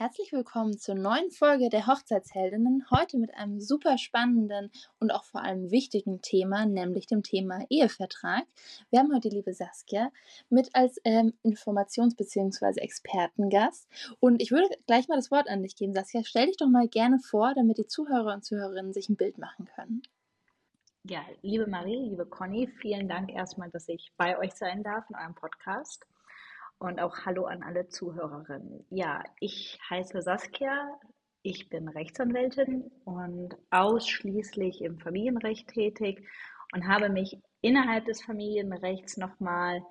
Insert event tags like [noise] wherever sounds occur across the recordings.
Herzlich willkommen zur neuen Folge der Hochzeitsheldinnen. Heute mit einem super spannenden und auch vor allem wichtigen Thema, nämlich dem Thema Ehevertrag. Wir haben heute die liebe Saskia mit als ähm, Informations- bzw. Expertengast. Und ich würde gleich mal das Wort an dich geben. Saskia, stell dich doch mal gerne vor, damit die Zuhörer und Zuhörerinnen sich ein Bild machen können. Ja, liebe Marie, liebe Conny, vielen Dank erstmal, dass ich bei euch sein darf in eurem Podcast. Und auch Hallo an alle Zuhörerinnen. Ja, ich heiße Saskia, ich bin Rechtsanwältin und ausschließlich im Familienrecht tätig und habe mich innerhalb des Familienrechts nochmal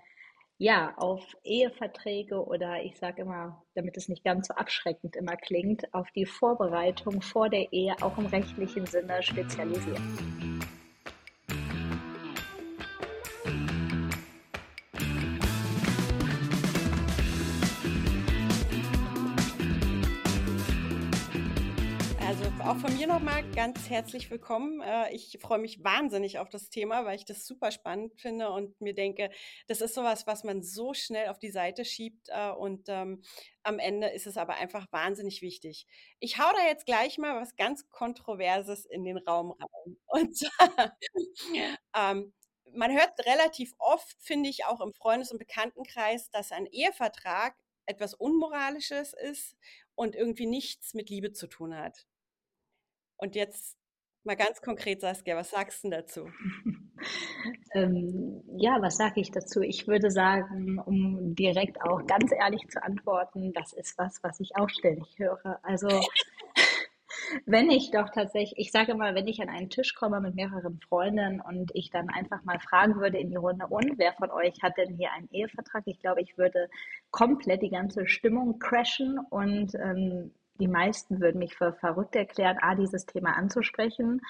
ja, auf Eheverträge oder ich sage immer, damit es nicht ganz so abschreckend immer klingt, auf die Vorbereitung vor der Ehe auch im rechtlichen Sinne spezialisiert. Auch von mir nochmal ganz herzlich willkommen. Äh, ich freue mich wahnsinnig auf das Thema, weil ich das super spannend finde und mir denke, das ist sowas, was man so schnell auf die Seite schiebt äh, und ähm, am Ende ist es aber einfach wahnsinnig wichtig. Ich hau da jetzt gleich mal was ganz Kontroverses in den Raum rein. [laughs] Und ähm, man hört relativ oft, finde ich, auch im Freundes- und Bekanntenkreis, dass ein Ehevertrag etwas Unmoralisches ist und irgendwie nichts mit Liebe zu tun hat. Und jetzt mal ganz konkret, Saskia, was sagst du dazu? [laughs] ähm, ja, was sage ich dazu? Ich würde sagen, um direkt auch ganz ehrlich zu antworten, das ist was, was ich auch ständig höre. Also [laughs] wenn ich doch tatsächlich, ich sage mal, wenn ich an einen Tisch komme mit mehreren Freundinnen und ich dann einfach mal fragen würde in die Runde, und wer von euch hat denn hier einen Ehevertrag? Ich glaube, ich würde komplett die ganze Stimmung crashen und ähm, die meisten würden mich für verrückt erklären, A, dieses Thema anzusprechen.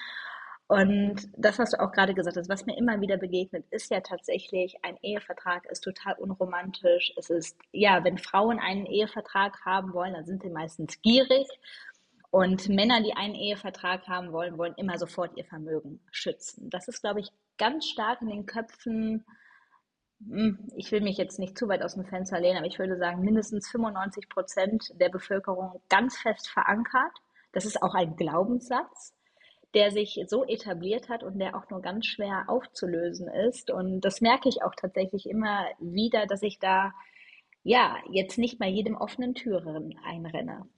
Und das, was du auch gerade gesagt hast, was mir immer wieder begegnet, ist ja tatsächlich, ein Ehevertrag ist total unromantisch. Es ist, ja, wenn Frauen einen Ehevertrag haben wollen, dann sind sie meistens gierig. Und Männer, die einen Ehevertrag haben wollen, wollen immer sofort ihr Vermögen schützen. Das ist, glaube ich, ganz stark in den Köpfen ich will mich jetzt nicht zu weit aus dem Fenster lehnen, aber ich würde sagen, mindestens 95 Prozent der Bevölkerung ganz fest verankert. Das ist auch ein Glaubenssatz, der sich so etabliert hat und der auch nur ganz schwer aufzulösen ist. Und das merke ich auch tatsächlich immer wieder, dass ich da ja jetzt nicht bei jedem offenen Türen einrenne.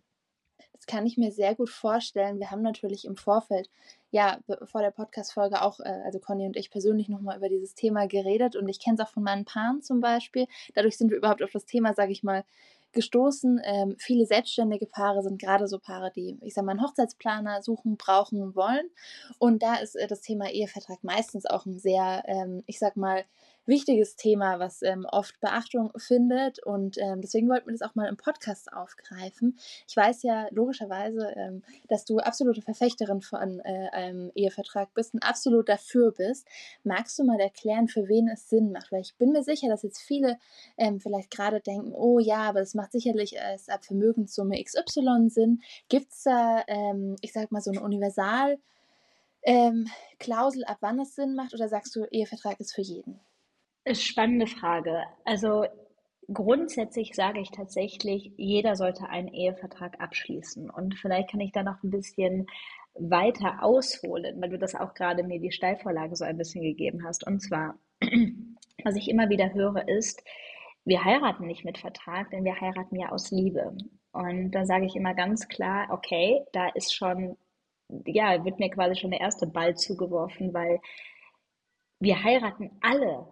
Das kann ich mir sehr gut vorstellen. Wir haben natürlich im Vorfeld, ja, vor der Podcast-Folge auch, äh, also Conny und ich persönlich nochmal über dieses Thema geredet und ich kenne es auch von meinen Paaren zum Beispiel. Dadurch sind wir überhaupt auf das Thema, sage ich mal, gestoßen. Ähm, viele selbstständige Paare sind gerade so Paare, die, ich sage mal, einen Hochzeitsplaner suchen, brauchen, wollen. Und da ist äh, das Thema Ehevertrag meistens auch ein sehr, ähm, ich sag mal, wichtiges Thema, was ähm, oft Beachtung findet. Und ähm, deswegen wollten wir das auch mal im Podcast aufgreifen. Ich weiß ja logischerweise, ähm, dass du absolute Verfechterin von äh, einem Ehevertrag bist und absolut dafür bist. Magst du mal erklären, für wen es Sinn macht? Weil ich bin mir sicher, dass jetzt viele ähm, vielleicht gerade denken, oh ja, aber das macht sicherlich erst ab Vermögenssumme XY Sinn. Gibt es da, ähm, ich sag mal, so eine Universal- ähm, Klausel, ab wann es Sinn macht, oder sagst du, Ehevertrag ist für jeden? Ist spannende Frage. Also grundsätzlich sage ich tatsächlich, jeder sollte einen Ehevertrag abschließen. Und vielleicht kann ich da noch ein bisschen weiter ausholen, weil du das auch gerade mir die Steilvorlage so ein bisschen gegeben hast. Und zwar, [clears throat] was ich immer wieder höre, ist, wir heiraten nicht mit Vertrag, denn wir heiraten ja aus Liebe. Und da sage ich immer ganz klar, okay, da ist schon, ja, wird mir quasi schon der erste Ball zugeworfen, weil wir heiraten alle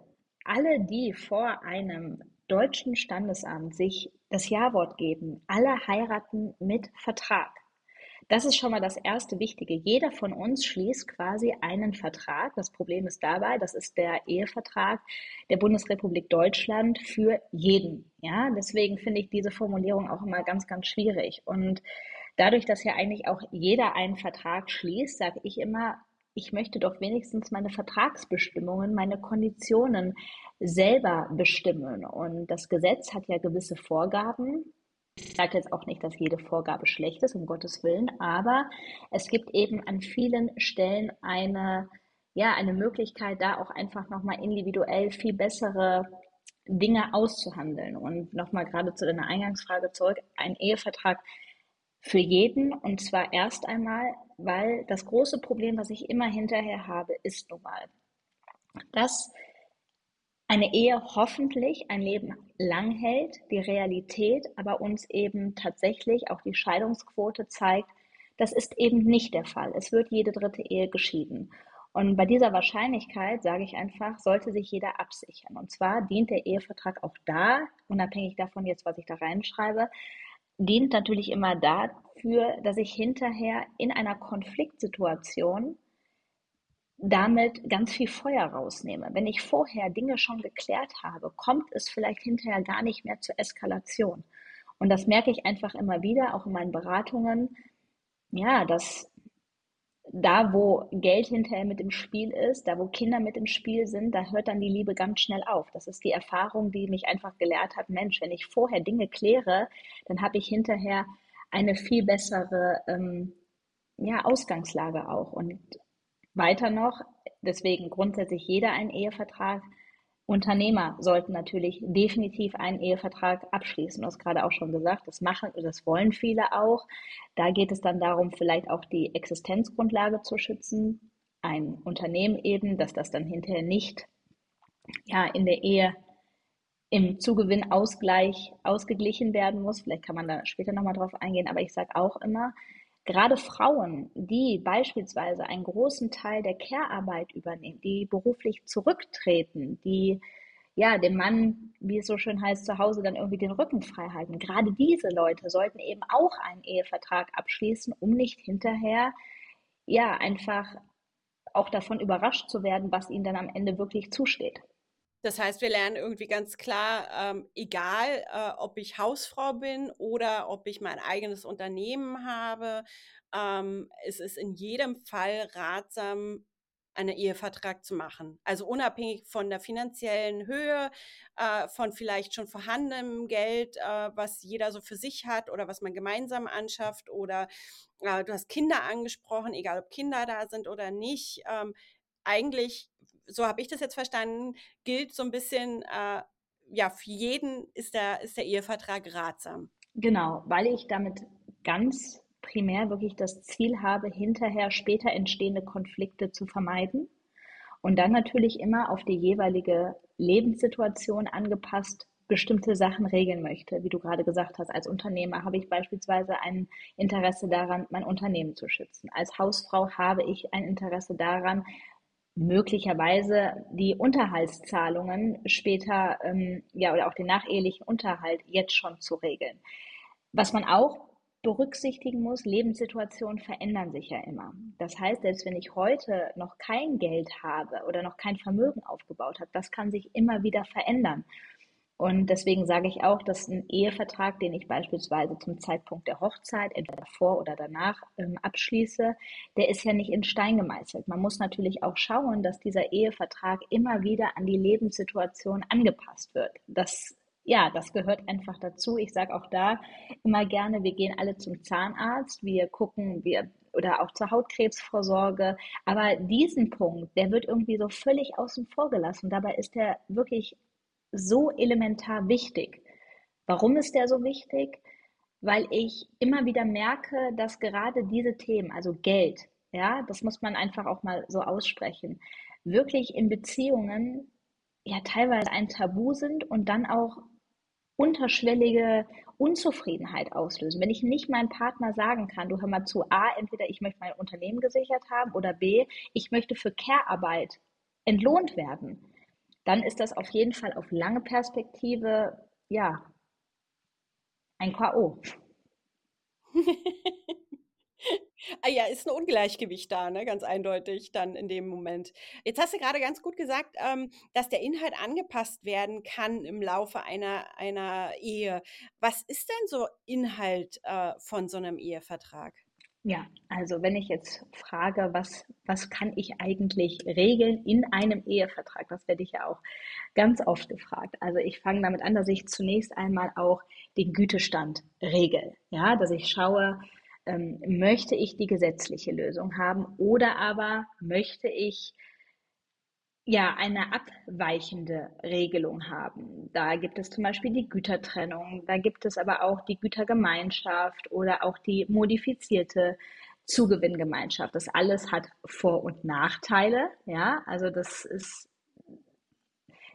alle, die vor einem deutschen Standesamt sich das Ja-Wort geben, alle heiraten mit Vertrag. Das ist schon mal das erste Wichtige. Jeder von uns schließt quasi einen Vertrag. Das Problem ist dabei, das ist der Ehevertrag der Bundesrepublik Deutschland für jeden. Ja, deswegen finde ich diese Formulierung auch immer ganz, ganz schwierig. Und dadurch, dass ja eigentlich auch jeder einen Vertrag schließt, sage ich immer, ich möchte doch wenigstens meine Vertragsbestimmungen, meine Konditionen selber bestimmen. Und das Gesetz hat ja gewisse Vorgaben. Ich sage jetzt auch nicht, dass jede Vorgabe schlecht ist, um Gottes Willen, aber es gibt eben an vielen Stellen eine, ja, eine Möglichkeit, da auch einfach nochmal individuell viel bessere Dinge auszuhandeln. Und nochmal gerade zu deiner Eingangsfrage zurück, ein Ehevertrag Für jeden und zwar erst einmal, weil das große Problem, was ich immer hinterher habe, ist nun mal, dass eine Ehe hoffentlich ein Leben lang hält, die Realität aber uns eben tatsächlich auch die Scheidungsquote zeigt, das ist eben nicht der Fall. Es wird jede dritte Ehe geschieden. Und bei dieser Wahrscheinlichkeit, sage ich einfach, sollte sich jeder absichern. Und zwar dient der Ehevertrag auch da, unabhängig davon jetzt, was ich da reinschreibe, dient natürlich immer dafür, dass ich hinterher in einer Konfliktsituation damit ganz viel Feuer rausnehme. Wenn ich vorher Dinge schon geklärt habe, kommt es vielleicht hinterher gar nicht mehr zur Eskalation. Und das merke ich einfach immer wieder, auch in meinen Beratungen, ja, dass da, wo Geld hinterher mit im Spiel ist, da, wo Kinder mit im Spiel sind, da hört dann die Liebe ganz schnell auf. Das ist die Erfahrung, die mich einfach gelehrt hat, Mensch, wenn ich vorher Dinge kläre, dann habe ich hinterher eine viel bessere ähm, ja, Ausgangslage auch. Und weiter noch, deswegen grundsätzlich jeder einen Ehevertrag. Unternehmer sollten natürlich definitiv einen Ehevertrag abschließen. Du hast gerade auch schon gesagt, das machen, das wollen viele auch. Da geht es dann darum, vielleicht auch die Existenzgrundlage zu schützen. Ein Unternehmen eben, dass das dann hinterher nicht ja, in der Ehe im Zugewinnausgleich ausgeglichen werden muss. Vielleicht kann man da später nochmal drauf eingehen, aber ich sage auch immer, Gerade Frauen, die beispielsweise einen großen Teil der Care-Arbeit übernehmen, die beruflich zurücktreten, die ja dem Mann, wie es so schön heißt, zu Hause dann irgendwie den Rücken frei halten. Gerade diese Leute sollten eben auch einen Ehevertrag abschließen, um nicht hinterher ja einfach auch davon überrascht zu werden, was ihnen dann am Ende wirklich zusteht. Das heißt, wir lernen irgendwie ganz klar, ähm, egal äh, ob ich Hausfrau bin oder ob ich mein eigenes Unternehmen habe, ähm, es ist in jedem Fall ratsam, einen Ehevertrag zu machen. Also unabhängig von der finanziellen Höhe, äh, von vielleicht schon vorhandenem Geld, äh, was jeder so für sich hat oder was man gemeinsam anschafft oder äh, du hast Kinder angesprochen, egal ob Kinder da sind oder nicht. Ähm, eigentlich so habe ich das jetzt verstanden, gilt so ein bisschen, äh, ja, für jeden ist der, ist der Ehevertrag ratsam. Genau, weil ich damit ganz primär wirklich das Ziel habe, hinterher später entstehende Konflikte zu vermeiden und dann natürlich immer auf die jeweilige Lebenssituation angepasst bestimmte Sachen regeln möchte. Wie du gerade gesagt hast, als Unternehmer habe ich beispielsweise ein Interesse daran, mein Unternehmen zu schützen. Als Hausfrau habe ich ein Interesse daran, möglicherweise die Unterhaltszahlungen später, ähm, ja, oder auch den nachehelichen Unterhalt jetzt schon zu regeln. Was man auch berücksichtigen muss, Lebenssituationen verändern sich ja immer. Das heißt, selbst wenn ich heute noch kein Geld habe oder noch kein Vermögen aufgebaut habe, das kann sich immer wieder verändern. Und deswegen sage ich auch, dass ein Ehevertrag, den ich beispielsweise zum Zeitpunkt der Hochzeit, entweder vor oder danach ähm, abschließe, der ist ja nicht in Stein gemeißelt. Man muss natürlich auch schauen, dass dieser Ehevertrag immer wieder an die Lebenssituation angepasst wird. Das ja, das gehört einfach dazu. Ich sage auch da immer gerne, wir gehen alle zum Zahnarzt, wir gucken, wir oder auch zur Hautkrebsvorsorge. Aber diesen Punkt, der wird irgendwie so völlig außen vor gelassen. Dabei ist der wirklich so elementar wichtig. Warum ist der so wichtig? Weil ich immer wieder merke, dass gerade diese Themen, also Geld, ja, das muss man einfach auch mal so aussprechen, wirklich in Beziehungen ja teilweise ein Tabu sind und dann auch unterschwellige Unzufriedenheit auslösen. Wenn ich nicht meinem Partner sagen kann, du hör mal zu, A, entweder ich möchte mein Unternehmen gesichert haben oder B, ich möchte für Care-Arbeit entlohnt werden dann ist das auf jeden Fall auf lange Perspektive, ja, ein K.O. [laughs] ah ja, ist ein Ungleichgewicht da, ne? ganz eindeutig dann in dem Moment. Jetzt hast du gerade ganz gut gesagt, ähm, dass der Inhalt angepasst werden kann im Laufe einer, einer Ehe. Was ist denn so Inhalt äh, von so einem Ehevertrag? Ja, also wenn ich jetzt frage, was, was kann ich eigentlich regeln in einem Ehevertrag, das werde ich ja auch ganz oft gefragt. Also ich fange damit an, dass ich zunächst einmal auch den Gütestand regel. Ja, dass ich schaue, ähm, möchte ich die gesetzliche Lösung haben oder aber möchte ich ja eine abweichende Regelung haben. Da gibt es zum Beispiel die Gütertrennung, da gibt es aber auch die Gütergemeinschaft oder auch die modifizierte Zugewinngemeinschaft. Das alles hat Vor- und Nachteile. Ja, also das ist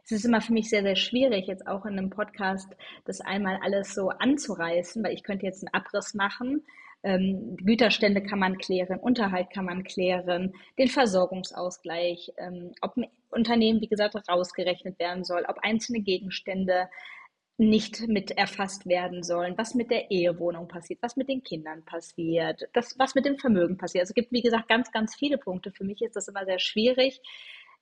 es ist immer für mich sehr, sehr schwierig, jetzt auch in einem Podcast das einmal alles so anzureißen, weil ich könnte jetzt einen Abriss machen. Ähm, Güterstände kann man klären, Unterhalt kann man klären, den Versorgungsausgleich, ähm, ob ein Unternehmen, wie gesagt, rausgerechnet werden soll, ob einzelne Gegenstände nicht mit erfasst werden sollen, was mit der Ehewohnung passiert, was mit den Kindern passiert, das, was mit dem Vermögen passiert. Also es gibt, wie gesagt, ganz, ganz viele Punkte. Für mich ist das immer sehr schwierig,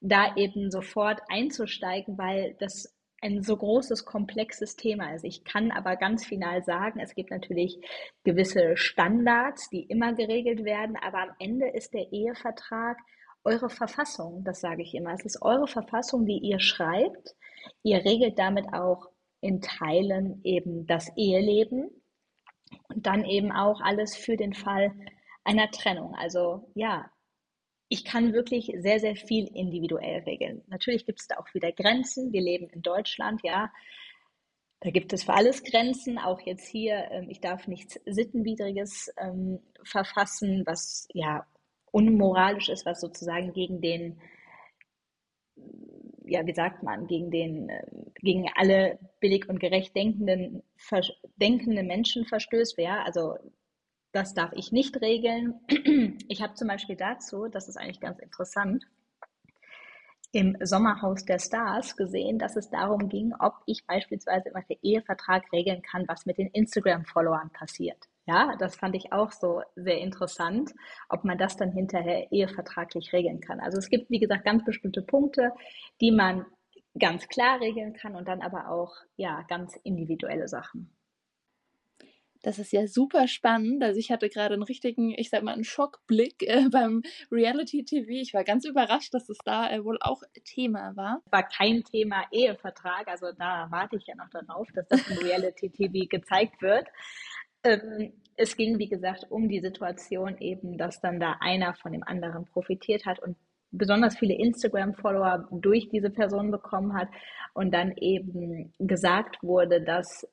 da eben sofort einzusteigen, weil das ein so großes, komplexes Thema ist. Ich kann aber ganz final sagen, es gibt natürlich gewisse Standards, die immer geregelt werden, aber am Ende ist der Ehevertrag eure Verfassung, das sage ich immer. Es ist eure Verfassung, die ihr schreibt. Ihr regelt damit auch in Teilen eben das Eheleben und dann eben auch alles für den Fall einer Trennung. Also ja, ich kann wirklich sehr, sehr viel individuell regeln. Natürlich gibt es da auch wieder Grenzen. Wir leben in Deutschland, ja. Da gibt es für alles Grenzen, auch jetzt hier. Ähm, ich darf nichts Sittenwidriges ähm, verfassen, was ja unmoralisch ist, was sozusagen gegen den, ja, wie sagt man, gegen den, äh, gegen alle billig und gerecht denkenden, denkenden Menschen verstößt. Ja, also das darf ich nicht regeln. [clears throat] Ich habe zum Beispiel dazu, das ist eigentlich ganz interessant, im Sommerhaus der Stars gesehen, dass es darum ging, ob ich beispielsweise im Ehevertrag regeln kann, was mit den Instagram-Followern passiert. Ja, das fand ich auch so sehr interessant, ob man das dann hinterher ehevertraglich regeln kann. Also es gibt, wie gesagt, ganz bestimmte Punkte, die man ganz klar regeln kann und dann aber auch, ja, ganz individuelle Sachen. Das ist ja super spannend. Also ich hatte gerade einen richtigen, ich sag mal, einen Schockblick äh, [laughs] beim Reality TV. Ich war ganz überrascht, dass es da äh, wohl auch Thema war. War kein Thema Ehevertrag. Also da warte ich ja noch darauf, dass das im Reality TV [laughs] gezeigt wird. Ähm, es ging, wie gesagt, um die Situation eben, dass dann da einer von dem anderen profitiert hat und besonders viele Instagram-Follower durch diese Person bekommen hat und dann eben gesagt wurde, dass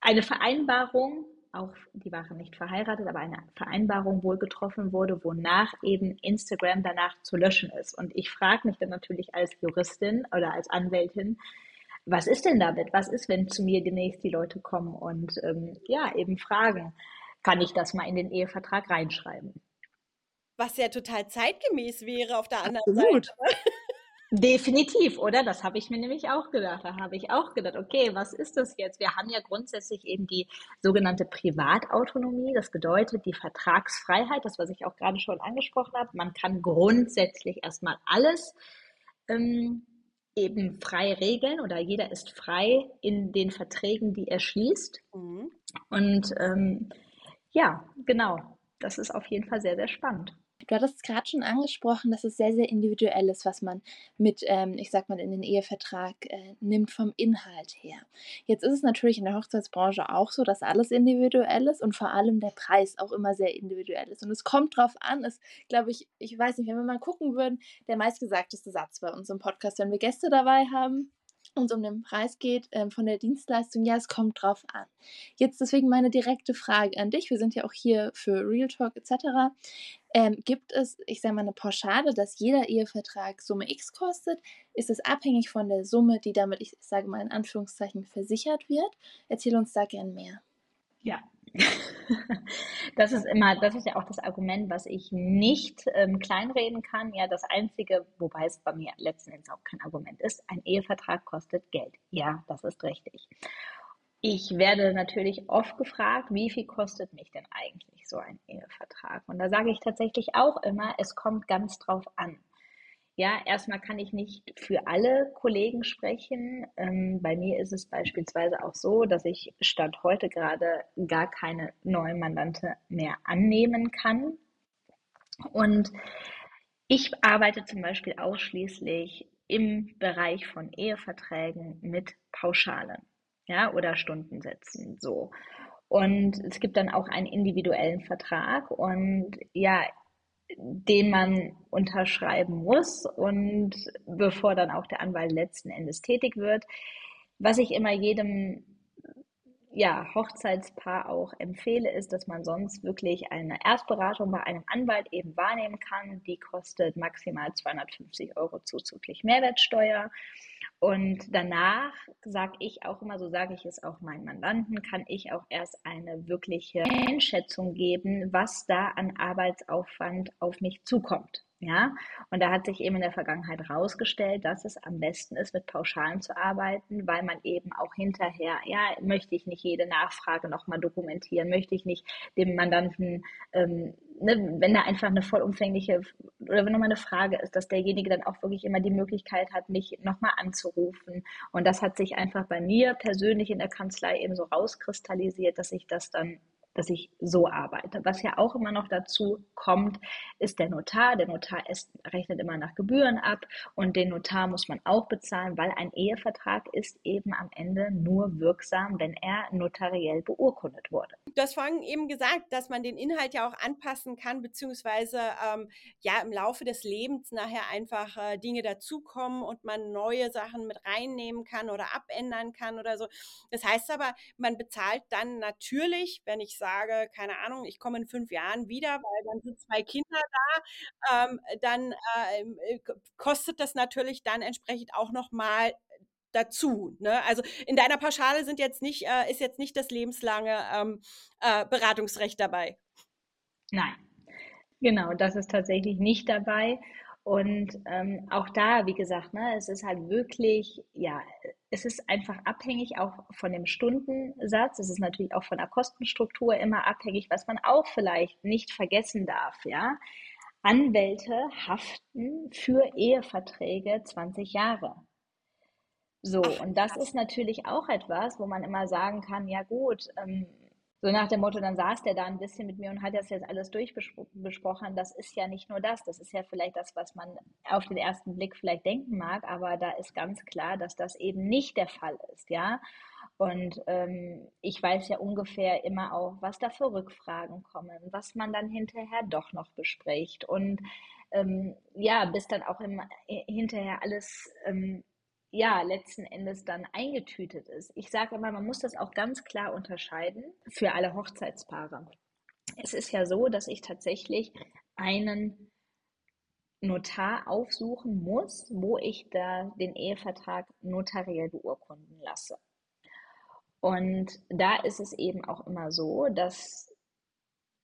eine Vereinbarung, auch die waren nicht verheiratet, aber eine Vereinbarung wohl getroffen wurde, wonach eben Instagram danach zu löschen ist. Und ich frage mich dann natürlich als Juristin oder als Anwältin, was ist denn damit? Was ist, wenn zu mir demnächst die Leute kommen und ähm, ja, eben fragen, kann ich das mal in den Ehevertrag reinschreiben? Was ja total zeitgemäß wäre auf der anderen Absolut. Seite. Definitiv, oder? Das habe ich mir nämlich auch gedacht. Da habe ich auch gedacht, okay, was ist das jetzt? Wir haben ja grundsätzlich eben die sogenannte Privatautonomie. Das bedeutet die Vertragsfreiheit, das, was ich auch gerade schon angesprochen habe. Man kann grundsätzlich erstmal alles ähm, eben frei regeln oder jeder ist frei in den Verträgen, die er schließt. Mhm. Und ähm, ja, genau. Das ist auf jeden Fall sehr, sehr spannend. Du hattest gerade schon angesprochen, dass es sehr, sehr individuell ist, was man mit, ähm, ich sag mal, in den Ehevertrag äh, nimmt vom Inhalt her. Jetzt ist es natürlich in der Hochzeitsbranche auch so, dass alles individuell ist und vor allem der Preis auch immer sehr individuell ist. Und es kommt drauf an, es glaube ich, ich weiß nicht, wenn wir mal gucken würden, der meistgesagteste Satz bei uns im Podcast, wenn wir Gäste dabei haben, uns um den Preis geht ähm, von der Dienstleistung, ja, es kommt drauf an. Jetzt deswegen meine direkte Frage an dich. Wir sind ja auch hier für Real Talk etc. Ähm, gibt es, ich sage mal, eine Pauschale, dass jeder Ehevertrag Summe X kostet? Ist es abhängig von der Summe, die damit, ich sage mal in Anführungszeichen, versichert wird? Erzähl uns da gern mehr. Ja, [laughs] das ist immer, das ist ja auch das Argument, was ich nicht ähm, kleinreden kann. Ja, das einzige, wobei es bei mir letzten Endes auch kein Argument ist, ein Ehevertrag kostet Geld. Ja, das ist richtig. Ich werde natürlich oft gefragt, wie viel kostet mich denn eigentlich so ein Ehevertrag? Und da sage ich tatsächlich auch immer, es kommt ganz drauf an. Ja, erstmal kann ich nicht für alle Kollegen sprechen. Ähm, bei mir ist es beispielsweise auch so, dass ich Stand heute gerade gar keine neuen Mandante mehr annehmen kann. Und ich arbeite zum Beispiel ausschließlich im Bereich von Eheverträgen mit Pauschalen, ja, oder Stundensätzen, so. Und es gibt dann auch einen individuellen Vertrag und ja, den man unterschreiben muss und bevor dann auch der Anwalt letzten Endes tätig wird. Was ich immer jedem ja, Hochzeitspaar auch empfehle, ist, dass man sonst wirklich eine Erstberatung bei einem Anwalt eben wahrnehmen kann. Die kostet maximal 250 Euro zuzüglich Mehrwertsteuer. Und danach sage ich auch immer, so sage ich es auch meinen Mandanten, kann ich auch erst eine wirkliche Einschätzung geben, was da an Arbeitsaufwand auf mich zukommt. Ja, und da hat sich eben in der Vergangenheit herausgestellt, dass es am besten ist, mit Pauschalen zu arbeiten, weil man eben auch hinterher, ja, möchte ich nicht jede Nachfrage nochmal dokumentieren, möchte ich nicht dem Mandanten, ähm, ne, wenn da einfach eine vollumfängliche oder wenn nochmal eine Frage ist, dass derjenige dann auch wirklich immer die Möglichkeit hat, mich nochmal anzurufen. Und das hat sich einfach bei mir persönlich in der Kanzlei eben so rauskristallisiert, dass ich das dann dass ich so arbeite. Was ja auch immer noch dazu kommt, ist der Notar. Der Notar ist, rechnet immer nach Gebühren ab und den Notar muss man auch bezahlen, weil ein Ehevertrag ist eben am Ende nur wirksam, wenn er notariell beurkundet wurde. Du hast vorhin eben gesagt, dass man den Inhalt ja auch anpassen kann, beziehungsweise ähm, ja im Laufe des Lebens nachher einfach äh, Dinge dazukommen und man neue Sachen mit reinnehmen kann oder abändern kann oder so. Das heißt aber, man bezahlt dann natürlich, wenn ich sage, keine Ahnung, ich komme in fünf Jahren wieder, weil dann sind zwei Kinder da, ähm, dann ähm, äh, kostet das natürlich dann entsprechend auch nochmal dazu. Ne? Also in deiner Pauschale sind jetzt nicht, äh, ist jetzt nicht das lebenslange ähm, äh, Beratungsrecht dabei. Nein, genau, das ist tatsächlich nicht dabei. Und ähm, auch da, wie gesagt, ne, es ist halt wirklich, ja, es ist einfach abhängig auch von dem Stundensatz. Es ist natürlich auch von der Kostenstruktur immer abhängig, was man auch vielleicht nicht vergessen darf, ja. Anwälte haften für Eheverträge 20 Jahre. So, und das ist natürlich auch etwas, wo man immer sagen kann, ja gut, ähm, so nach dem Motto, dann saß der da ein bisschen mit mir und hat das jetzt alles durchbesprochen. Das ist ja nicht nur das, das ist ja vielleicht das, was man auf den ersten Blick vielleicht denken mag, aber da ist ganz klar, dass das eben nicht der Fall ist, ja. Und ähm, ich weiß ja ungefähr immer auch, was da für Rückfragen kommen, was man dann hinterher doch noch bespricht und ähm, ja, bis dann auch im, hinterher alles ähm, ja, letzten Endes dann eingetütet ist. Ich sage immer, man muss das auch ganz klar unterscheiden für alle Hochzeitspaare. Es ist ja so, dass ich tatsächlich einen Notar aufsuchen muss, wo ich da den Ehevertrag notariell beurkunden lasse. Und da ist es eben auch immer so, dass,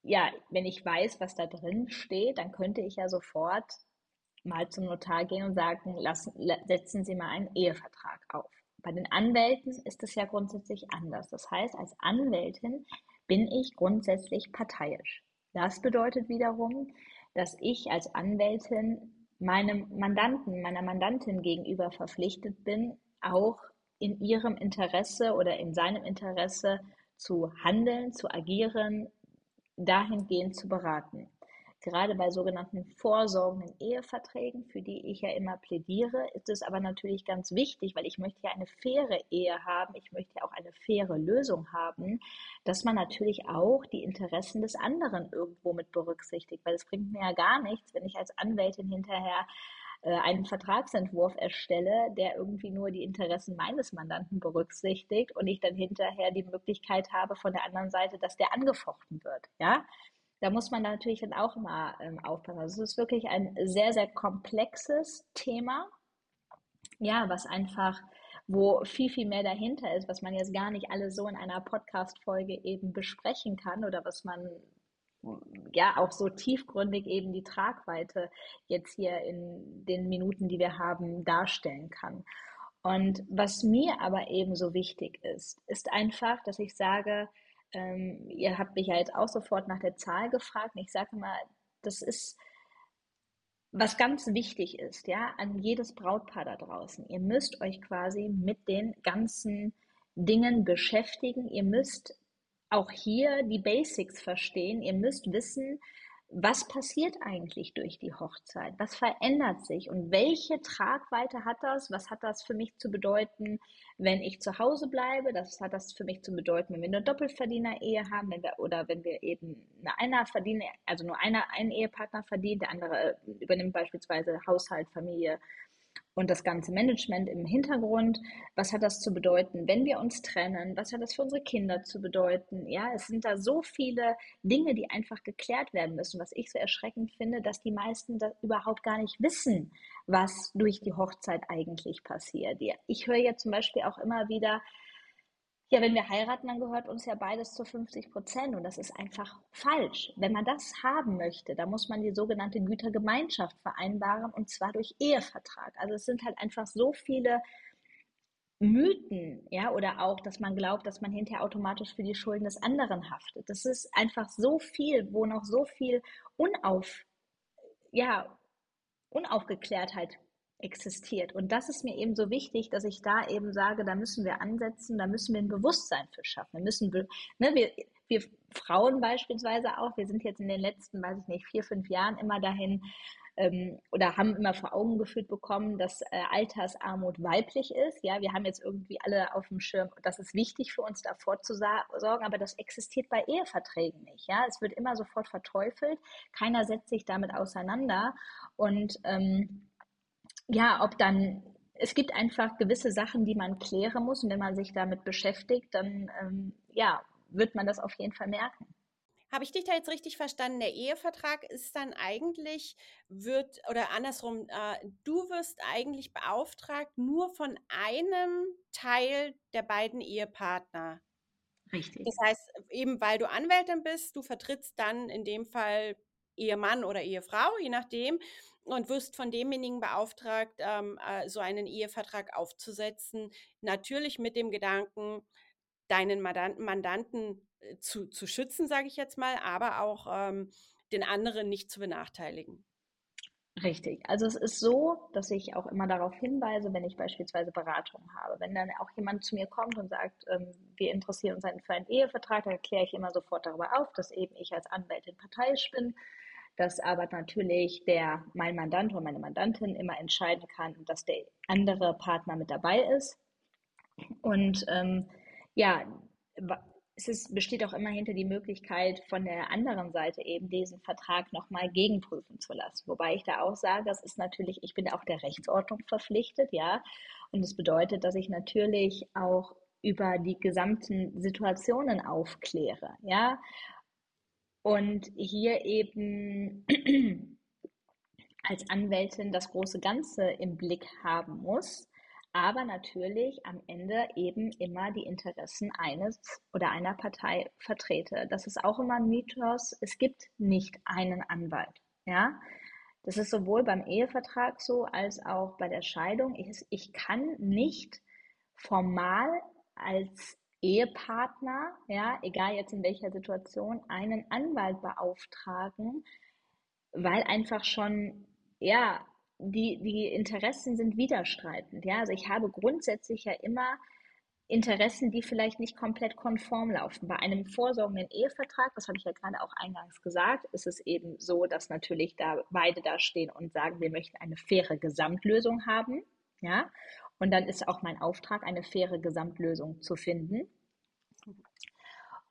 ja, wenn ich weiß, was da drin steht, dann könnte ich ja sofort mal zum Notar gehen und sagen, lassen, setzen Sie mal einen Ehevertrag auf. Bei den Anwälten ist es ja grundsätzlich anders. Das heißt, als Anwältin bin ich grundsätzlich parteiisch. Das bedeutet wiederum, dass ich als Anwältin meinem Mandanten, meiner Mandantin gegenüber verpflichtet bin, auch in ihrem Interesse oder in seinem Interesse zu handeln, zu agieren, dahingehend zu beraten gerade bei sogenannten vorsorgenden Eheverträgen, für die ich ja immer plädiere, ist es aber natürlich ganz wichtig, weil ich möchte ja eine faire Ehe haben, ich möchte ja auch eine faire Lösung haben, dass man natürlich auch die Interessen des anderen irgendwo mit berücksichtigt, weil es bringt mir ja gar nichts, wenn ich als Anwältin hinterher äh, einen Vertragsentwurf erstelle, der irgendwie nur die Interessen meines Mandanten berücksichtigt und ich dann hinterher die Möglichkeit habe von der anderen Seite, dass der angefochten wird. Ja, da muss man natürlich dann auch immer ähm, aufpassen. Also es ist wirklich ein sehr, sehr komplexes Thema, ja, was einfach, wo viel, viel mehr dahinter ist, was man jetzt gar nicht alles so in einer Podcast-Folge eben besprechen kann oder was man ja auch so tiefgründig eben die Tragweite jetzt hier in den Minuten, die wir haben, darstellen kann. Und was mir aber eben so wichtig ist, ist einfach, dass ich sage, ähm, ihr habt mich ja jetzt auch sofort nach der Zahl gefragt. ich sage mal, das ist, was ganz wichtig ist, ja, an jedes Brautpaar da draußen. Ihr müsst euch quasi mit den ganzen Dingen beschäftigen. Ihr müsst auch hier die Basics verstehen. Ihr müsst wissen, was passiert eigentlich durch die Hochzeit? Was verändert sich und welche Tragweite hat das? Was hat das für mich zu bedeuten, wenn ich zu Hause bleibe? Das hat das für mich zu bedeuten, wenn wir eine Doppelverdiener-Ehe haben wenn wir, oder wenn wir eben eine einer verdienen, also nur einer einen Ehepartner verdient, der andere übernimmt beispielsweise Haushalt, Familie, und das ganze Management im Hintergrund. Was hat das zu bedeuten, wenn wir uns trennen? Was hat das für unsere Kinder zu bedeuten? Ja, es sind da so viele Dinge, die einfach geklärt werden müssen. Was ich so erschreckend finde, dass die meisten da überhaupt gar nicht wissen, was durch die Hochzeit eigentlich passiert. Ich höre ja zum Beispiel auch immer wieder, ja, wenn wir heiraten, dann gehört uns ja beides zu 50 Prozent und das ist einfach falsch. Wenn man das haben möchte, dann muss man die sogenannte Gütergemeinschaft vereinbaren und zwar durch Ehevertrag. Also es sind halt einfach so viele Mythen, ja, oder auch, dass man glaubt, dass man hinterher automatisch für die Schulden des anderen haftet. Das ist einfach so viel, wo noch so viel unauf, ja, Unaufgeklärtheit existiert. Und das ist mir eben so wichtig, dass ich da eben sage, da müssen wir ansetzen, da müssen wir ein Bewusstsein für schaffen. Wir müssen, ne, wir, wir Frauen beispielsweise auch, wir sind jetzt in den letzten, weiß ich nicht, vier, fünf Jahren immer dahin ähm, oder haben immer vor Augen geführt bekommen, dass äh, Altersarmut weiblich ist. Ja, wir haben jetzt irgendwie alle auf dem Schirm, das ist wichtig für uns davor zu sorgen, aber das existiert bei Eheverträgen nicht. Ja, es wird immer sofort verteufelt. Keiner setzt sich damit auseinander und ähm, ja, ob dann, es gibt einfach gewisse Sachen, die man klären muss und wenn man sich damit beschäftigt, dann ähm, ja, wird man das auf jeden Fall merken. Habe ich dich da jetzt richtig verstanden? Der Ehevertrag ist dann eigentlich, wird, oder andersrum, äh, du wirst eigentlich beauftragt nur von einem Teil der beiden Ehepartner. Richtig. Das heißt, eben weil du Anwältin bist, du vertrittst dann in dem Fall Ehemann oder Ehefrau, je nachdem, und wirst von demjenigen beauftragt, ähm, äh, so einen Ehevertrag aufzusetzen. Natürlich mit dem Gedanken, deinen Mandanten äh, zu, zu schützen, sage ich jetzt mal, aber auch ähm, den anderen nicht zu benachteiligen. Richtig. Also es ist so, dass ich auch immer darauf hinweise, wenn ich beispielsweise Beratungen habe. Wenn dann auch jemand zu mir kommt und sagt, ähm, wir interessieren uns für einen Ehevertrag, dann erkläre ich immer sofort darüber auf, dass eben ich als Anwältin parteiisch bin, dass aber natürlich der, mein Mandant oder meine Mandantin immer entscheiden kann, dass der andere Partner mit dabei ist. Und ähm, ja, es ist, besteht auch immer hinter die Möglichkeit, von der anderen Seite eben diesen Vertrag nochmal gegenprüfen zu lassen. Wobei ich da auch sage, das ist natürlich, ich bin auch der Rechtsordnung verpflichtet, ja. Und das bedeutet, dass ich natürlich auch über die gesamten Situationen aufkläre, ja und hier eben [clears throat] als Anwältin das große Ganze im Blick haben muss, aber natürlich am Ende eben immer die Interessen eines oder einer Partei vertrete. Das ist auch immer ein Mythos. Es gibt nicht einen Anwalt. Ja, das ist sowohl beim Ehevertrag so als auch bei der Scheidung. Ich, ich kann nicht formal als Ehepartner, ja, egal jetzt in welcher Situation, einen Anwalt beauftragen, weil einfach schon, ja, die, die Interessen sind widerstreitend. Ja, also ich habe grundsätzlich ja immer Interessen, die vielleicht nicht komplett konform laufen. Bei einem vorsorgenden Ehevertrag, das habe ich ja gerade auch eingangs gesagt, ist es eben so, dass natürlich da beide da stehen und sagen, wir möchten eine faire Gesamtlösung haben. Ja, und dann ist auch mein Auftrag, eine faire Gesamtlösung zu finden.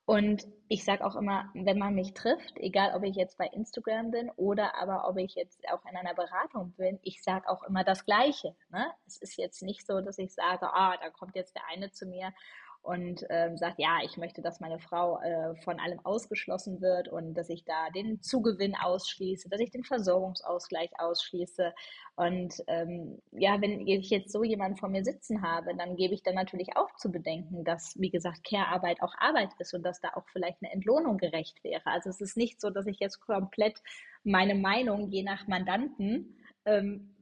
Und ich sage auch immer, wenn man mich trifft, egal ob ich jetzt bei Instagram bin oder aber ob ich jetzt auch in einer Beratung bin, ich sage auch immer das Gleiche. Ne? Es ist jetzt nicht so, dass ich sage, ah, da kommt jetzt der eine zu mir und ähm, sagt, ja, ich möchte, dass meine Frau äh, von allem ausgeschlossen wird und dass ich da den Zugewinn ausschließe, dass ich den Versorgungsausgleich ausschließe. Und ähm, ja, wenn ich jetzt so jemanden vor mir sitzen habe, dann gebe ich dann natürlich auch zu bedenken, dass, wie gesagt, Care-Arbeit auch Arbeit ist und dass da auch vielleicht eine Entlohnung gerecht wäre. Also es ist nicht so, dass ich jetzt komplett meine Meinung je nach Mandanten ähm,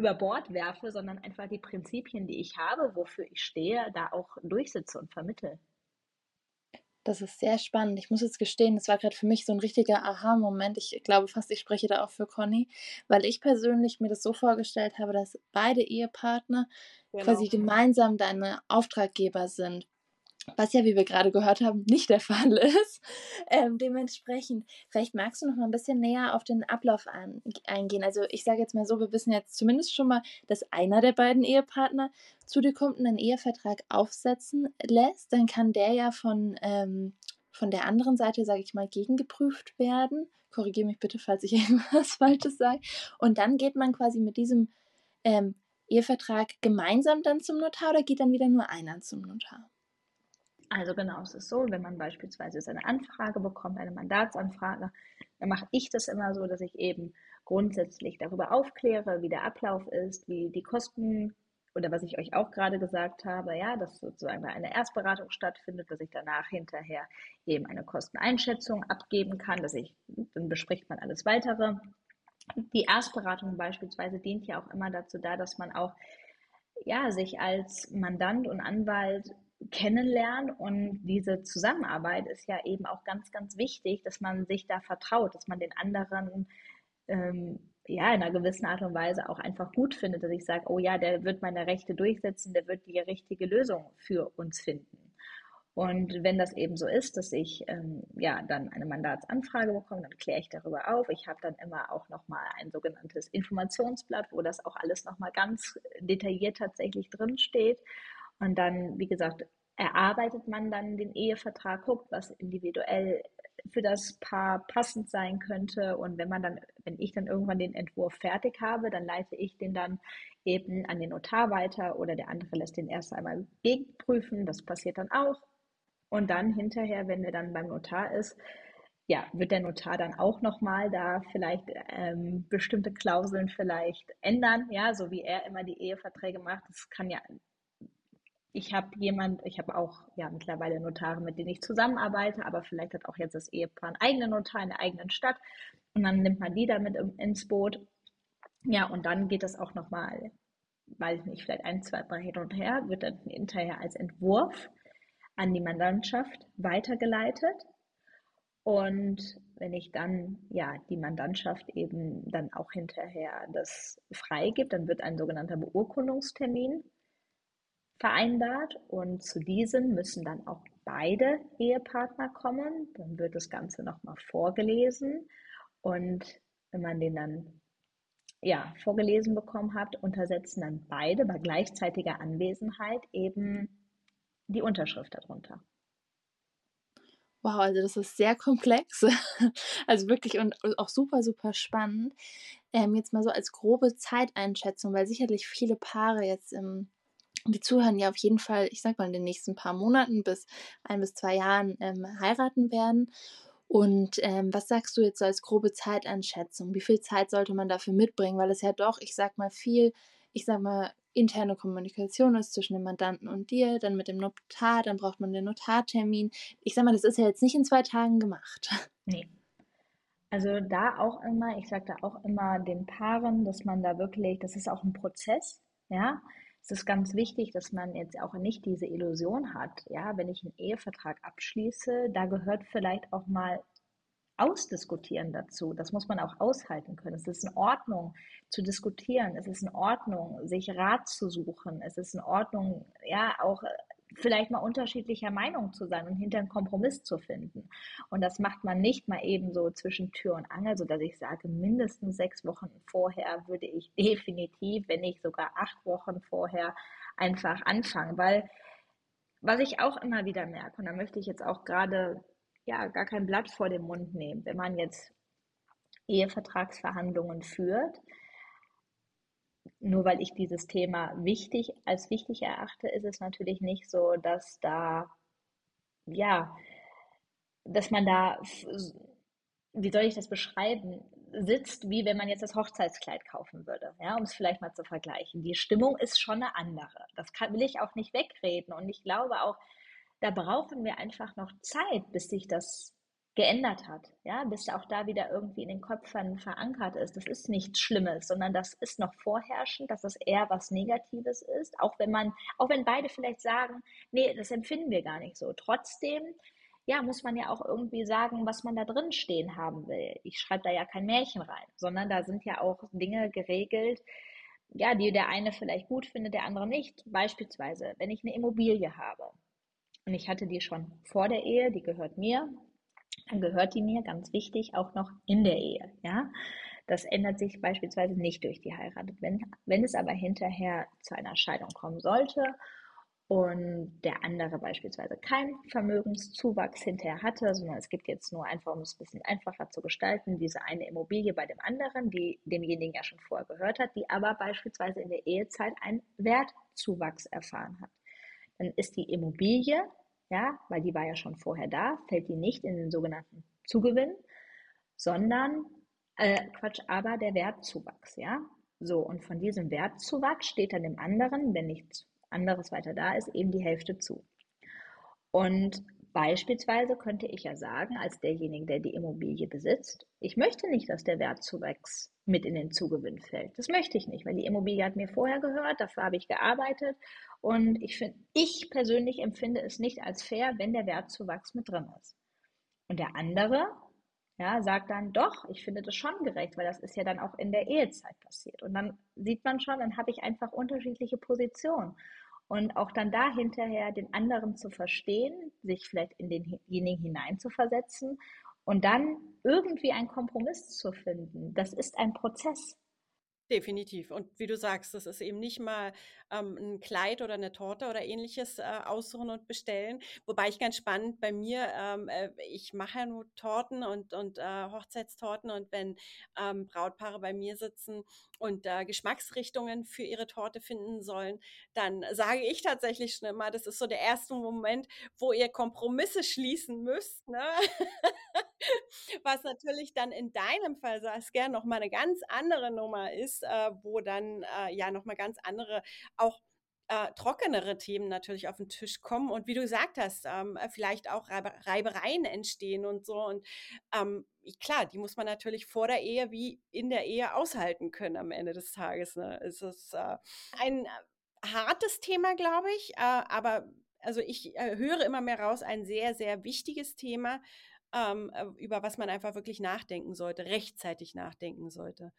über Bord werfe, sondern einfach die Prinzipien, die ich habe, wofür ich stehe, da auch durchsetze und vermittle. Das ist sehr spannend. Ich muss jetzt gestehen, das war gerade für mich so ein richtiger Aha-Moment. Ich glaube fast, ich spreche da auch für Conny, weil ich persönlich mir das so vorgestellt habe, dass beide Ehepartner genau. quasi gemeinsam deine Auftraggeber sind. Was ja, wie wir gerade gehört haben, nicht der [laughs] Fall ist. Ähm, dementsprechend, vielleicht magst du noch mal ein bisschen näher auf den Ablauf an, eingehen. Also ich sage jetzt mal so, wir wissen jetzt zumindest schon mal, dass einer der beiden Ehepartner zu dir kommt und einen Ehevertrag aufsetzen lässt. Dann kann der ja von, ähm, von der anderen Seite, sage ich mal, gegengeprüft werden. Korrigiere mich bitte, falls ich [laughs] irgendwas Falsches sage. Und dann geht man quasi mit diesem ähm, Ehevertrag gemeinsam dann zum Notar oder geht dann wieder nur einer zum Notar? Also genau, es ist so, wenn man beispielsweise eine Anfrage bekommt, eine Mandatsanfrage, dann mache ich das immer so, dass ich eben grundsätzlich darüber aufkläre, wie der Ablauf ist, wie die Kosten oder was ich euch auch gerade gesagt habe, ja, dass sozusagen eine Erstberatung stattfindet, dass ich danach hinterher eben eine Kosteneinschätzung abgeben kann, dass ich, dann bespricht man alles weitere. Die Erstberatung beispielsweise dient ja auch immer dazu da, dass man auch ja, sich als Mandant und Anwalt kennenlernen und diese Zusammenarbeit ist ja eben auch ganz, ganz wichtig, dass man sich da vertraut, dass man den anderen ähm, ja in einer gewissen Art und Weise auch einfach gut findet, dass ich sage, oh ja, der wird meine Rechte durchsetzen, der wird die richtige Lösung für uns finden. Und wenn das eben so ist, dass ich ähm, ja dann eine Mandatsanfrage bekomme, dann kläre ich darüber auf. Ich habe dann immer auch nochmal ein sogenanntes Informationsblatt, wo das auch alles nochmal ganz detailliert tatsächlich drinsteht. Und dann, wie gesagt, erarbeitet man dann den Ehevertrag, guckt, was individuell für das Paar passend sein könnte. Und wenn man dann, wenn ich dann irgendwann den Entwurf fertig habe, dann leite ich den dann eben an den Notar weiter oder der andere lässt den erst einmal gegenprüfen. Das passiert dann auch. Und dann hinterher, wenn er dann beim Notar ist, ja, wird der Notar dann auch nochmal da vielleicht ähm, bestimmte Klauseln vielleicht ändern, ja, so wie er immer die Eheverträge macht. Das kann ja ich habe jemand, ich habe auch ja mittlerweile Notare, mit denen ich zusammenarbeite, aber vielleicht hat auch jetzt das Ehepaar einen eigenen Notar in der eigenen Stadt und dann nimmt man die damit ins Boot. Ja, und dann geht das auch nochmal, weiß ich nicht, vielleicht ein, zwei, drei hin und her, wird dann hinterher als Entwurf an die Mandantschaft weitergeleitet. Und wenn ich dann, ja, die Mandantschaft eben dann auch hinterher das freigibt, dann wird ein sogenannter Beurkundungstermin vereinbart und zu diesem müssen dann auch beide Ehepartner kommen. Dann wird das Ganze nochmal vorgelesen und wenn man den dann ja, vorgelesen bekommen hat, untersetzen dann beide bei gleichzeitiger Anwesenheit eben die Unterschrift darunter. Wow, also das ist sehr komplex. [laughs] Also wirklich und auch super, super spannend. Ähm, jetzt mal so als grobe Zeiteinschätzung, weil sicherlich viele Paare jetzt im die zuhören ja auf jeden Fall, ich sag mal, in den nächsten paar Monaten bis ein bis zwei Jahren ähm, heiraten werden. Und ähm, was sagst du jetzt so als grobe Zeiteinschätzung? Wie viel Zeit sollte man dafür mitbringen? Weil es ja doch, ich sag mal, viel, ich sag mal, interne Kommunikation ist zwischen dem Mandanten und dir, dann mit dem Notar, dann braucht man den Notartermin. Ich sag mal, das ist ja jetzt nicht in zwei Tagen gemacht. Nee. Also da auch immer, ich sage da auch immer den Paaren, dass man da wirklich, das ist auch ein Prozess, ja es ist ganz wichtig, dass man jetzt auch nicht diese Illusion hat, ja, wenn ich einen Ehevertrag abschließe, da gehört vielleicht auch mal Ausdiskutieren dazu. Das muss man auch aushalten können. Es ist in Ordnung zu diskutieren. Es ist in Ordnung, sich Rat zu suchen. Es ist in Ordnung, ja, auch vielleicht mal unterschiedlicher Meinung zu sein und hinter einen Kompromiss zu finden. Und das macht man nicht mal eben so zwischen Tür und Angel, so dass ich sage, mindestens sechs Wochen vorher würde ich [laughs] definitiv, wenn nicht sogar acht Wochen vorher einfach anfangen, weil was ich auch immer wieder merke, und da möchte ich jetzt auch gerade ja gar kein Blatt vor den Mund nehmen, wenn man jetzt Ehevertragsverhandlungen führt, nur weil ich dieses Thema wichtig als wichtig erachte, ist es natürlich nicht so, dass da, ja, dass man da, wie soll ich das beschreiben, sitzt, wie wenn man jetzt das Hochzeitskleid kaufen würde, ja, um es vielleicht mal zu vergleichen. Die Stimmung ist schon eine andere. Das kann, will ich auch nicht wegreden. Und ich glaube auch, da brauchen wir einfach noch Zeit, bis sich das geändert hat, ja, bis auch da wieder irgendwie in den Köpfen verankert ist. Das ist nichts Schlimmes, sondern das ist noch vorherrschend, dass das eher was Negatives ist, auch wenn man, auch wenn beide vielleicht sagen, nee, das empfinden wir gar nicht so. Trotzdem, ja, muss man ja auch irgendwie sagen, was man da drin stehen haben will. Ich schreibe da ja kein Märchen rein, sondern da sind ja auch Dinge geregelt, ja, die der eine vielleicht gut findet, der andere nicht. Beispielsweise, wenn ich eine Immobilie habe, und ich hatte die schon vor der Ehe, die gehört mir, dann gehört die mir, ganz wichtig, auch noch in der Ehe. Ja? Das ändert sich beispielsweise nicht durch die Heirat. Wenn, wenn es aber hinterher zu einer Scheidung kommen sollte und der andere beispielsweise keinen Vermögenszuwachs hinterher hatte, sondern es gibt jetzt nur einfach, um es ein bisschen einfacher zu gestalten, diese eine Immobilie bei dem anderen, die demjenigen ja schon vorher gehört hat, die aber beispielsweise in der Ehezeit einen Wertzuwachs erfahren hat. Dann ist die Immobilie, ja, weil die war ja schon vorher da, fällt die nicht in den sogenannten Zugewinn, sondern, äh, Quatsch, aber der Wertzuwachs, ja. So, und von diesem Wertzuwachs steht dann dem anderen, wenn nichts anderes weiter da ist, eben die Hälfte zu. Und beispielsweise könnte ich ja sagen, als derjenige, der die Immobilie besitzt, ich möchte nicht, dass der Wertzuwachs mit in den Zugewinn fällt. Das möchte ich nicht, weil die Immobilie hat mir vorher gehört, dafür habe ich gearbeitet und ich finde, ich persönlich empfinde es nicht als fair, wenn der Wertzuwachs mit drin ist. Und der andere, ja, sagt dann doch, ich finde das schon gerecht, weil das ist ja dann auch in der Ehezeit passiert. Und dann sieht man schon, dann habe ich einfach unterschiedliche Positionen. Und auch dann da hinterher den anderen zu verstehen, sich vielleicht in denjenigen hineinzuversetzen und dann irgendwie einen Kompromiss zu finden, das ist ein Prozess. Definitiv. Und wie du sagst, das ist eben nicht mal ähm, ein Kleid oder eine Torte oder ähnliches äh, aussuchen und bestellen. Wobei ich ganz spannend bei mir, ähm, äh, ich mache ja nur Torten und, und äh, Hochzeitstorten und wenn ähm, Brautpaare bei mir sitzen und äh, Geschmacksrichtungen für ihre Torte finden sollen, dann sage ich tatsächlich schon immer, das ist so der erste Moment, wo ihr Kompromisse schließen müsst. Ne? [laughs] Was natürlich dann in deinem Fall, Saskia, nochmal eine ganz andere Nummer ist, äh, wo dann äh, ja nochmal ganz andere, auch äh, trockenere Themen natürlich auf den Tisch kommen und wie du gesagt hast, ähm, vielleicht auch Reibereien entstehen und so. Und ähm, klar, die muss man natürlich vor der Ehe wie in der Ehe aushalten können am Ende des Tages. Ne? Es ist äh, ein hartes Thema, glaube ich, äh, aber also ich äh, höre immer mehr raus, ein sehr, sehr wichtiges Thema, ähm, äh, über was man einfach wirklich nachdenken sollte, rechtzeitig nachdenken sollte.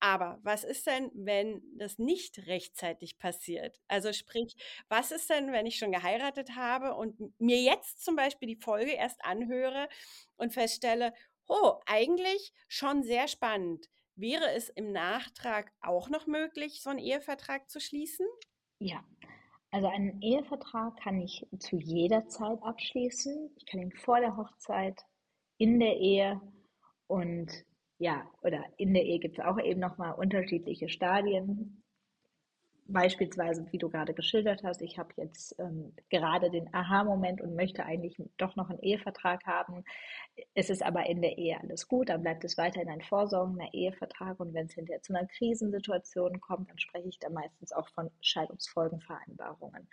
Aber was ist denn, wenn das nicht rechtzeitig passiert? Also sprich, was ist denn, wenn ich schon geheiratet habe und mir jetzt zum Beispiel die Folge erst anhöre und feststelle, oh, eigentlich schon sehr spannend. Wäre es im Nachtrag auch noch möglich, so einen Ehevertrag zu schließen? Ja, also einen Ehevertrag kann ich zu jeder Zeit abschließen. Ich kann ihn vor der Hochzeit, in der Ehe und ja, oder in der Ehe gibt es auch eben nochmal unterschiedliche Stadien. Beispielsweise, wie du gerade geschildert hast, ich habe jetzt ähm, gerade den Aha-Moment und möchte eigentlich doch noch einen Ehevertrag haben. Es ist aber in der Ehe alles gut, dann bleibt es weiterhin ein vorsorgender Ehevertrag und wenn es hinterher zu einer Krisensituation kommt, dann spreche ich da meistens auch von Scheidungsfolgenvereinbarungen.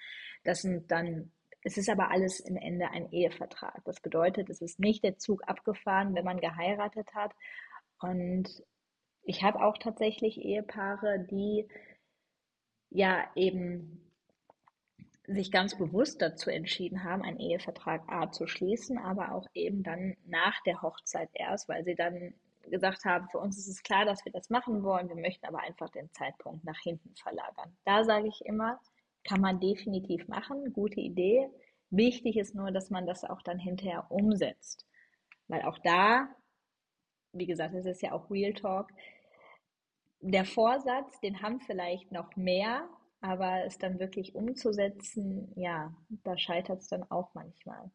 Das sind dann es ist aber alles im Ende ein Ehevertrag. Das bedeutet, es ist nicht der Zug abgefahren, wenn man geheiratet hat. Und ich habe auch tatsächlich Ehepaare, die ja eben sich ganz bewusst dazu entschieden haben, einen Ehevertrag A zu schließen, aber auch eben dann nach der Hochzeit erst, weil sie dann gesagt haben, für uns ist es klar, dass wir das machen wollen, wir möchten aber einfach den Zeitpunkt nach hinten verlagern. Da sage ich immer, kann man definitiv machen, gute Idee. Wichtig ist nur, dass man das auch dann hinterher umsetzt. Weil auch da, wie gesagt, es ist ja auch Real Talk, der Vorsatz, den haben vielleicht noch mehr, aber es dann wirklich umzusetzen, ja, da scheitert es dann auch manchmal.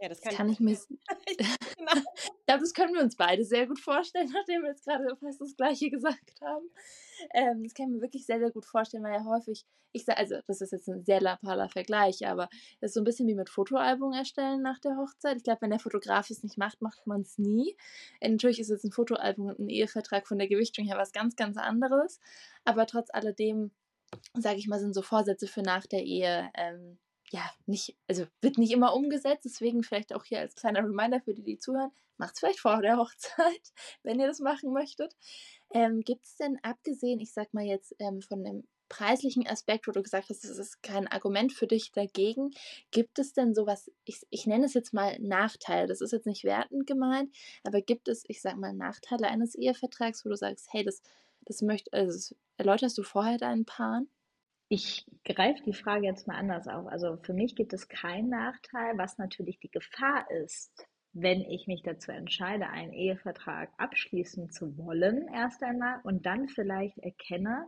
Ja, das kann, das kann ich mir. [laughs] [laughs] [laughs] genau. ich glaube, das können wir uns beide sehr gut vorstellen, nachdem wir jetzt gerade fast das Gleiche gesagt haben. Ähm, das kann ich mir wirklich sehr, sehr gut vorstellen, weil ja häufig, ich sage, also das ist jetzt ein sehr lappaler Vergleich, aber es ist so ein bisschen wie mit Fotoalbum erstellen nach der Hochzeit. Ich glaube, wenn der Fotograf es nicht macht, macht man es nie. Und natürlich ist jetzt ein Fotoalbum und ein Ehevertrag von der Gewichtung her was ganz, ganz anderes. Aber trotz alledem, sage ich mal, sind so Vorsätze für nach der Ehe. Ähm, ja, nicht, also wird nicht immer umgesetzt, deswegen vielleicht auch hier als kleiner Reminder für die, die zuhören, macht es vielleicht vor der Hochzeit, [laughs] wenn ihr das machen möchtet. Ähm, Gibt es denn abgesehen, ich sag mal jetzt ähm, von dem preislichen Aspekt, wo du gesagt hast, das ist kein Argument für dich dagegen, gibt es denn sowas, ich, ich nenne es jetzt mal Nachteile, das ist jetzt nicht wertend gemeint, aber gibt es, ich sag mal, Nachteile eines Ehevertrags, wo du sagst, hey, das, das möchte, also das erläuterst du vorher deinen Paaren? Ich greife die Frage jetzt mal anders auf. Also für mich gibt es keinen Nachteil, was natürlich die Gefahr ist, wenn ich mich dazu entscheide, einen Ehevertrag abschließen zu wollen, erst einmal, und dann vielleicht erkenne,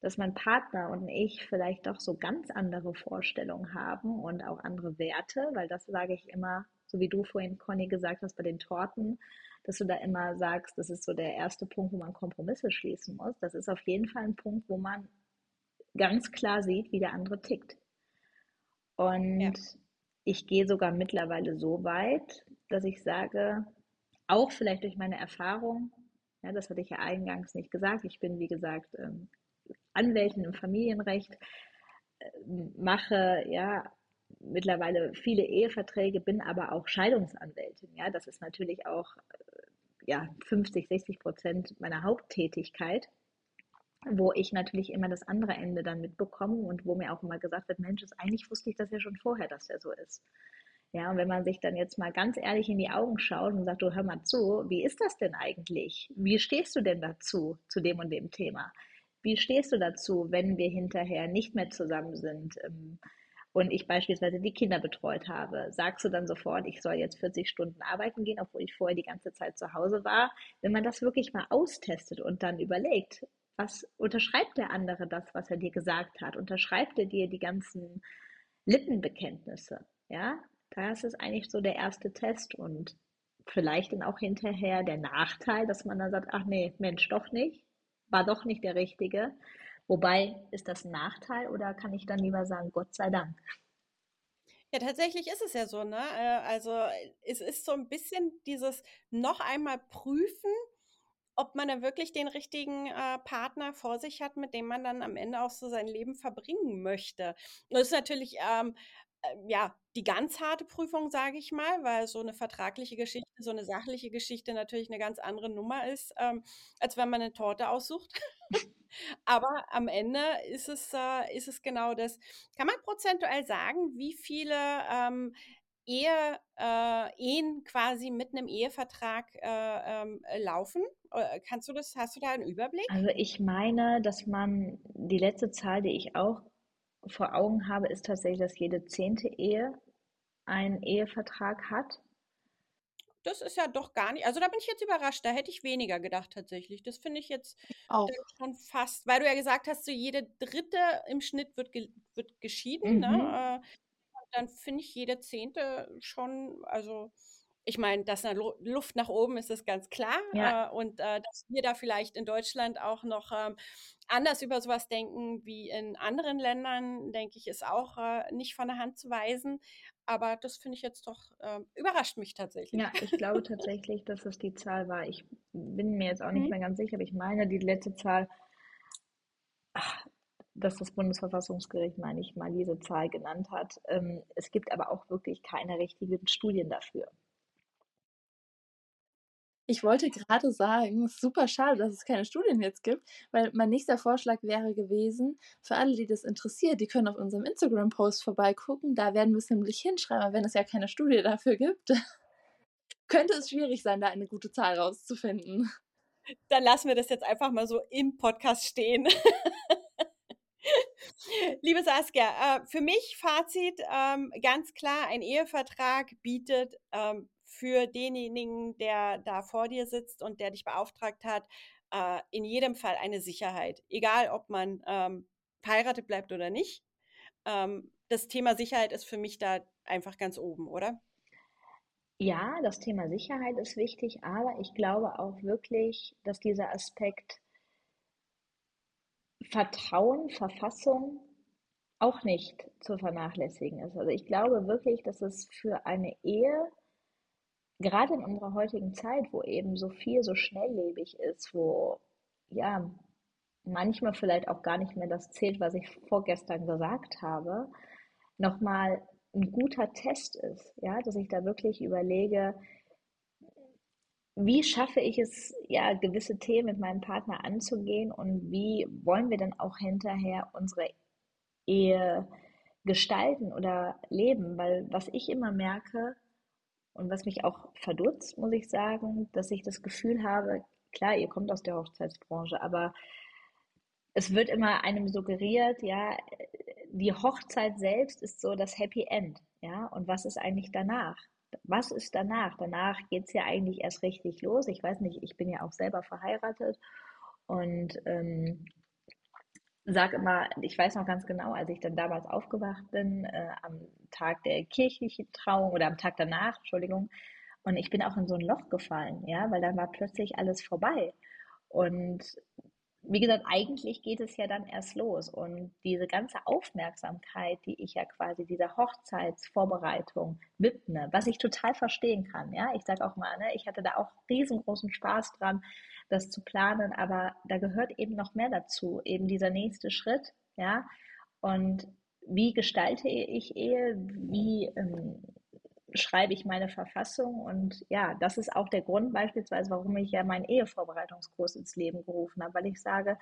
dass mein Partner und ich vielleicht doch so ganz andere Vorstellungen haben und auch andere Werte, weil das sage ich immer, so wie du vorhin, Conny, gesagt hast, bei den Torten, dass du da immer sagst, das ist so der erste Punkt, wo man Kompromisse schließen muss. Das ist auf jeden Fall ein Punkt, wo man ganz klar sieht, wie der andere tickt. Und ja. ich gehe sogar mittlerweile so weit, dass ich sage, auch vielleicht durch meine Erfahrung, ja, das hatte ich ja eingangs nicht gesagt, ich bin, wie gesagt, ähm, Anwältin im Familienrecht, äh, mache ja mittlerweile viele Eheverträge, bin aber auch Scheidungsanwältin. Ja, das ist natürlich auch äh, ja, 50, 60 Prozent meiner Haupttätigkeit, wo ich natürlich immer das andere Ende dann mitbekomme und wo mir auch immer gesagt wird, Mensch, eigentlich wusste ich das ja schon vorher, dass der so ist. Ja, und wenn man sich dann jetzt mal ganz ehrlich in die Augen schaut und sagt, du hör mal zu, wie ist das denn eigentlich? Wie stehst du denn dazu, zu dem und dem Thema? Wie stehst du dazu, wenn wir hinterher nicht mehr zusammen sind ähm, und ich beispielsweise die Kinder betreut habe? Sagst du dann sofort, ich soll jetzt 40 Stunden arbeiten gehen, obwohl ich vorher die ganze Zeit zu Hause war? Wenn man das wirklich mal austestet und dann überlegt, was unterschreibt der andere das, was er dir gesagt hat? Unterschreibt er dir die ganzen Lippenbekenntnisse? Ja, das ist eigentlich so der erste Test und vielleicht dann auch hinterher der Nachteil, dass man dann sagt, ach nee, Mensch, doch nicht war doch nicht der richtige. Wobei, ist das ein Nachteil oder kann ich dann lieber sagen, Gott sei Dank? Ja, tatsächlich ist es ja so, ne? Äh, also es ist so ein bisschen dieses noch einmal prüfen, ob man da wirklich den richtigen äh, Partner vor sich hat, mit dem man dann am Ende auch so sein Leben verbringen möchte. das ist natürlich ähm, äh, ja, die ganz harte Prüfung, sage ich mal, weil so eine vertragliche Geschichte, so eine sachliche Geschichte natürlich eine ganz andere Nummer ist, ähm, als wenn man eine Torte aussucht. [laughs] Aber am Ende ist es, äh, ist es genau das. Kann man prozentuell sagen, wie viele ähm, Ehe, äh, Ehen quasi mit einem Ehevertrag äh, ähm, laufen? Äh, kannst du das, hast du da einen Überblick? Also ich meine, dass man die letzte Zahl, die ich auch vor Augen habe, ist tatsächlich, dass jede zehnte Ehe einen Ehevertrag hat. Das ist ja doch gar nicht. Also da bin ich jetzt überrascht. Da hätte ich weniger gedacht tatsächlich. Das finde ich jetzt auch. schon fast, weil du ja gesagt hast, so jede dritte im Schnitt wird, ge wird geschieden. Ne? Mhm. Ne? Dann finde ich jede zehnte schon, also ich meine, dass eine Luft nach oben ist, ist ganz klar. Ja. Äh, und äh, dass wir da vielleicht in Deutschland auch noch ähm, anders über sowas denken wie in anderen Ländern, denke ich, ist auch äh, nicht von der Hand zu weisen. Aber das finde ich jetzt doch, äh, überrascht mich tatsächlich. Ja, ich glaube tatsächlich, dass das die Zahl war. Ich bin mir jetzt auch nicht mhm. mehr ganz sicher, aber ich meine, die letzte Zahl, dass das Bundesverfassungsgericht, meine ich, mal diese Zahl genannt hat. Ähm, es gibt aber auch wirklich keine richtigen Studien dafür. Ich wollte gerade sagen, super schade, dass es keine Studien jetzt gibt, weil mein nächster Vorschlag wäre gewesen, für alle, die das interessiert, die können auf unserem Instagram-Post vorbeigucken. Da werden wir es nämlich hinschreiben, wenn es ja keine Studie dafür gibt. [laughs] könnte es schwierig sein, da eine gute Zahl rauszufinden. Dann lassen wir das jetzt einfach mal so im Podcast stehen. [laughs] Liebe Saskia, äh, für mich Fazit ähm, ganz klar, ein Ehevertrag bietet ähm, für denjenigen, der da vor dir sitzt und der dich beauftragt hat, äh, in jedem Fall eine Sicherheit. Egal, ob man ähm, verheiratet bleibt oder nicht. Das Thema Sicherheit ist für mich da einfach ganz oben, oder? Ja, das Thema Sicherheit ist wichtig, aber ich glaube auch wirklich, dass dieser Aspekt Vertrauen, Verfassung auch nicht zu vernachlässigen ist. Also ich glaube wirklich, dass es für eine Ehe gerade in unserer heutigen Zeit, wo eben so viel so schnelllebig ist, wo ja manchmal vielleicht auch gar nicht mehr das zählt, was ich vorgestern gesagt habe, nochmal ein guter Test ist, ja, dass ich da wirklich überlege, wie schaffe ich es, ja, gewisse Themen mit meinem Partner anzugehen und wie wollen wir dann auch hinterher unsere Ehe gestalten oder leben? Weil was ich immer merke, und was mich auch verdutzt, muss ich sagen, dass ich das Gefühl habe, klar, ihr kommt aus der Hochzeitsbranche, aber es wird immer einem suggeriert, ja, die Hochzeit selbst ist so das Happy End, ja, und was ist eigentlich danach? Was ist danach? Danach geht es ja eigentlich erst richtig los. Ich weiß nicht, ich bin ja auch selber verheiratet und ähm, sage immer, ich weiß noch ganz genau, als ich dann damals aufgewacht bin, äh, am Tag der kirchlichen Trauung oder am Tag danach, Entschuldigung, und ich bin auch in so ein Loch gefallen, ja, weil dann war plötzlich alles vorbei. Und wie gesagt, eigentlich geht es ja dann erst los. Und diese ganze Aufmerksamkeit, die ich ja quasi dieser Hochzeitsvorbereitung widme, was ich total verstehen kann, ja, ich sage auch mal, ne, ich hatte da auch riesengroßen Spaß dran, das zu planen, aber da gehört eben noch mehr dazu, eben dieser nächste Schritt, ja. Und wie gestalte ich Ehe? Wie ähm, schreibe ich meine Verfassung. Und ja, das ist auch der Grund beispielsweise, warum ich ja meinen Ehevorbereitungskurs ins Leben gerufen habe, weil ich sage,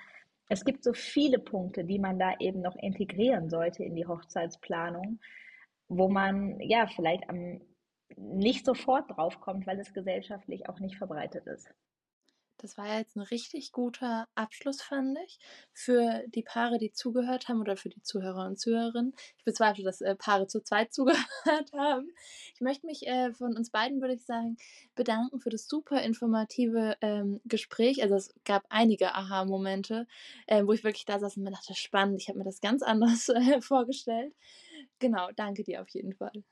es gibt so viele Punkte, die man da eben noch integrieren sollte in die Hochzeitsplanung, wo man ja vielleicht am, nicht sofort draufkommt, weil es gesellschaftlich auch nicht verbreitet ist. Das war jetzt ein richtig guter Abschluss, fand ich, für die Paare, die zugehört haben oder für die Zuhörer und Zuhörerinnen. Ich bezweifle, dass äh, Paare zu zweit [laughs] zugehört haben. Ich möchte mich äh, von uns beiden, würde ich sagen, bedanken für das super informative ähm, Gespräch. Also es gab einige Aha-Momente, äh, wo ich wirklich da saß und mir dachte, spannend, ich habe mir das ganz anders äh, vorgestellt. Genau, danke dir auf jeden Fall.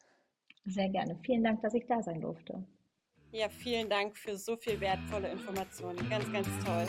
Sehr gerne. Vielen Dank, dass ich da sein durfte. Ja, vielen Dank für so viel wertvolle Informationen. Ganz, ganz toll.